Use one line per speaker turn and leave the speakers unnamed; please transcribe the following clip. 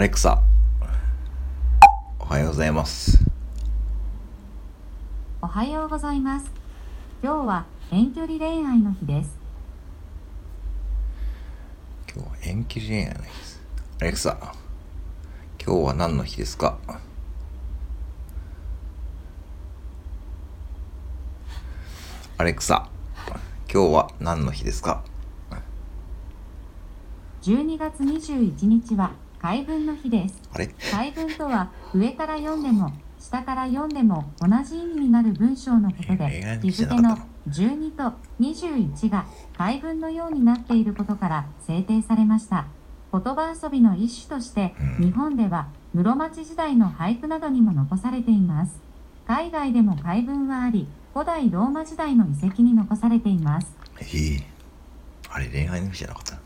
アレクサ、おはようございます。
おはようございます。今日は遠距離恋愛の日です。
今日は遠距離恋愛の日です。アレクサ、今日は何の日ですか？アレクサ、今日は何の日ですか
？12月21日は海文の日です。
あれ？
とは上から読んでも下から読んでも同じ意味になる文章のこと
恋
で日付の12と21が海文のようになっていることから制定されました。言葉遊びの一種として
うん
日本では室町時代の俳句などにも残されています。海外でも海文はあり古代ローマ時代の遺跡に残されています。
ええあれ恋愛の日じゃなかった？